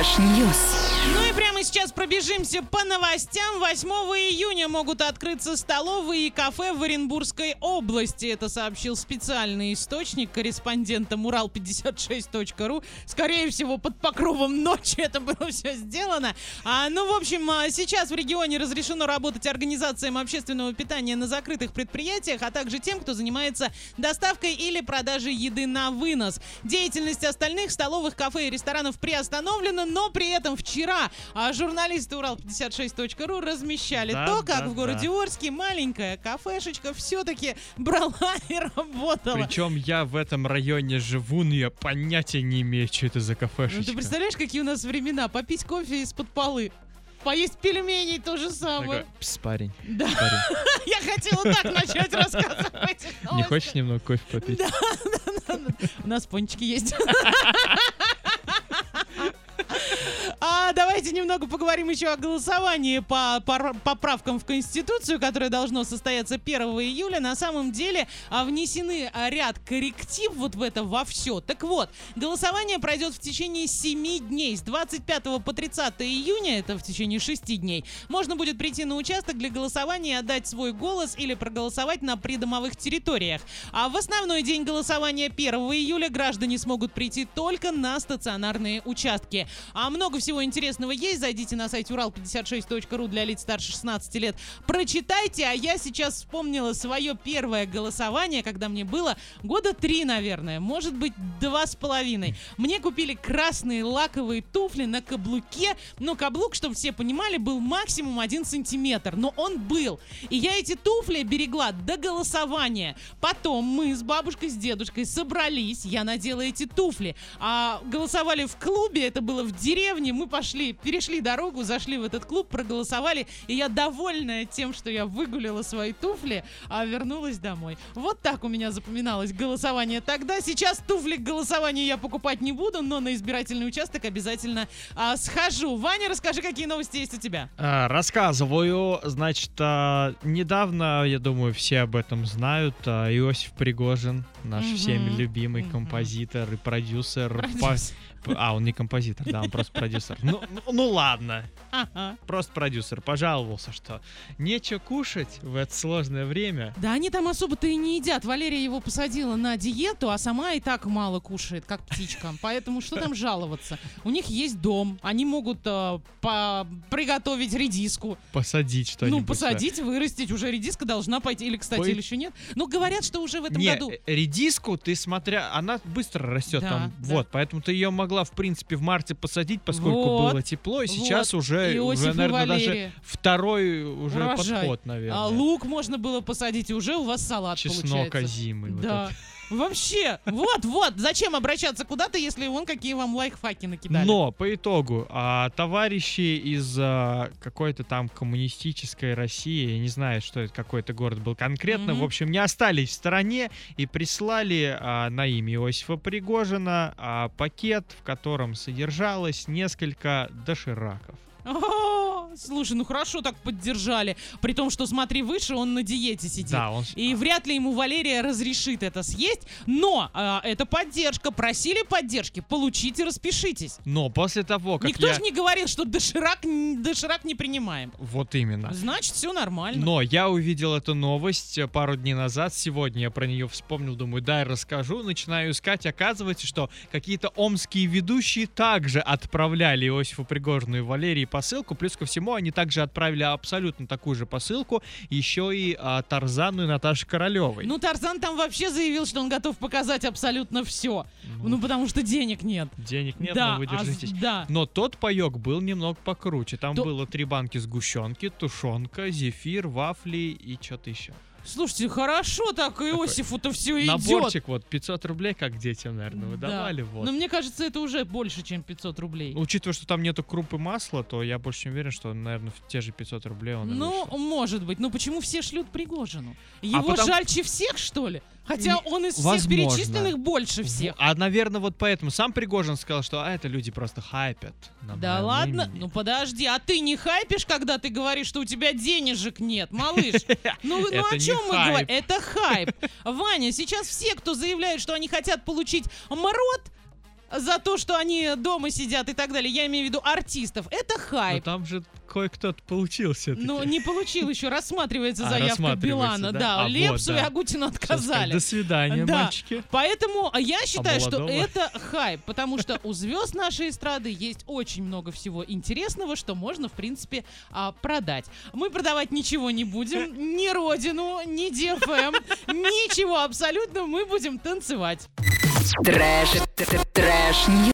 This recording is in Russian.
Fresh News. Ну и прямо сейчас пробежимся по новостям. 8 июня могут открыться столовые и кафе в Оренбургской области. Это сообщил специальный источник корреспондентам Урал56.ру. Скорее всего, под покровом ночи это было все сделано. А, ну, в общем, а, сейчас в регионе разрешено работать организациям общественного питания на закрытых предприятиях, а также тем, кто занимается доставкой или продажей еды на вынос. Деятельность остальных столовых, кафе и ресторанов приостановлена, но при этом вчера а, журналисты Урал56.ру размещали Да, то, как да, в городе да. Орске маленькая кафешечка все-таки брала и работала. Причем я в этом районе живу, но я понятия не имею, что это за Ну, кафешечка. ты представляешь, какие у нас времена? Попить кофе из-под полы. Поесть пельменей то же самое. Такой, «Пс, парень, Да, парень, я хотела так начать рассказывать. не хочешь немного кофе попить? У нас пончики есть. Давайте немного поговорим еще о голосовании по поправкам в Конституцию, которое должно состояться 1 июля. На самом деле а, внесены а, ряд корректив вот в это во все. Так вот, голосование пройдет в течение 7 дней. С 25 по 30 июня, это в течение 6 дней, можно будет прийти на участок для голосования и отдать свой голос или проголосовать на придомовых территориях. А в основной день голосования 1 июля граждане смогут прийти только на стационарные участки. А много всего интересного есть. Зайдите на сайт урал56.ру для лиц старше 16 лет. Прочитайте, а я сейчас вспомнила свое первое голосование, когда мне было года три, наверное, может быть, два с половиной. Мне купили красные лаковые туфли на каблуке. Но каблук, чтобы все понимали, был максимум один сантиметр. Но он был. И я эти туфли берегла до голосования. Потом мы с бабушкой, с дедушкой собрались. Я надела эти туфли. А голосовали в клубе. Это было в деревне. Мы пошли, перешли дорогу, зашли в этот клуб, проголосовали. И я довольная тем, что я выгулила свои туфли, а вернулась домой. Вот так у меня запоминалось голосование тогда. Сейчас туфли к голосованию я покупать не буду, но на избирательный участок обязательно а, схожу. Ваня, расскажи, какие новости есть у тебя. А, Рассказываю. Значит, а, недавно, я думаю, все об этом знают, а, Иосиф Пригожин, наш Мгм. всеми любимый Мгм. композитор и продюсер. по- Продюсер. п- А, он не композитор, да, он просто продюсер. Ну, ну- ну ладно, Ага. просто продюсер. Пожаловался, что нечего кушать в это сложное время. Да они там особо-то и не едят. Валерия его посадила на диету, а сама и так мало кушает, как птичка. Поэтому что там жаловаться? У них есть дом, они могут э, по- приготовить редиску. Посадить что-нибудь. Ну, посадить, вырастить. Уже редиска должна пойти. Или, кстати, Пой- или еще нет. Ну, говорят, что уже в этом Не, году. э, редиску ты смотря, она быстро растет Да, там, да. вот, поэтому ты ее могла в принципе в марте посадить, поскольку Вот, было тепло, и сейчас вот. уже, Иосиф уже, наверное, даже второй уже Урожай. подход, наверное. А лук можно было посадить, и уже у вас салат Чеснок получается. озимый. вот Да. этот. Вообще, вот, вот, зачем обращаться куда-то, если вон какие вам лайфхаки накидали? Но по итогу а, товарищи из а, какой-то там коммунистической России, я не знаю, что это какой-то город был конкретно, Мгм. в общем, не остались в стороне и прислали а, на имя Иосифа Пригожина а, пакет, в котором содержалось несколько дошираков. О, слушай, ну хорошо так поддержали. При том, что смотри выше, он на диете сидит. Да, он... И вряд ли ему Валерия разрешит это съесть. Но а, это поддержка. Просили поддержки. Получите, распишитесь. Но после того, как Никто я... же не говорил, что доширак, доширак не принимаем. Вот именно. Значит, все нормально. Но я увидел эту новость э, пару дней назад. Сегодня я про нее вспомнил, думаю, дай расскажу. Начинаю искать. Оказывается, что какие-то омские ведущие также отправляли Иосифу Пригожину и Валерии посылку. Плюс ко всему, они также отправили абсолютно такую же посылку еще и а, Тарзану и Наташе Королевой. Ну, Тарзан там вообще заявил, что он готов показать абсолютно все. Ну, потому что денег нет. Денег нет, да, но вы а держитесь. да. Но тот паек был немного покруче. Там То- было три банки сгущенки, тушенка, зефир, вафли и что-то еще. Слушайте, хорошо так Иосифу-то все идет. Наборчик вот 500 рублей, как детям, наверное, выдавали. Вот. Но мне кажется, это уже больше, чем 500 рублей. Учитывая, что там нету крупы масла, то я больше не уверен, что, наверное, в те же 500 рублей он Ну, вышел. может быть. Но почему все шлют Пригожину? Его потому- жальче всех, что ли? Хотя он из всех возможно. перечисленных больше всех. А, наверное, вот поэтому сам Пригожин сказал, что а, это люди просто хайпят. Да ладно? имени». Ну подожди, а ты не хайпишь, когда ты говоришь, что у тебя денежек нет, малыш? Ну, ну о чем мы хайп. говорим? Это хайп. Ваня, сейчас все, кто заявляет, что они хотят получить мрот, за то, что они дома сидят и так далее. Я имею в виду артистов. Это Но хайп. там же кое-кто получился. Ну, не получил еще, рассматривается А, заявка Билана. да? Да, А, вот, Лепсу и. Агутину отказали. До свидания, Да. мальчики. Поэтому я считаю, что это хайп, потому что у звезд нашей эстрады есть очень много всего интересного, что можно, в принципе, а, продать. Мы продавать ничего не будем, ни Родину, ни ДФМ, ничего абсолютно, мы будем танцевать. Трэш, трэш,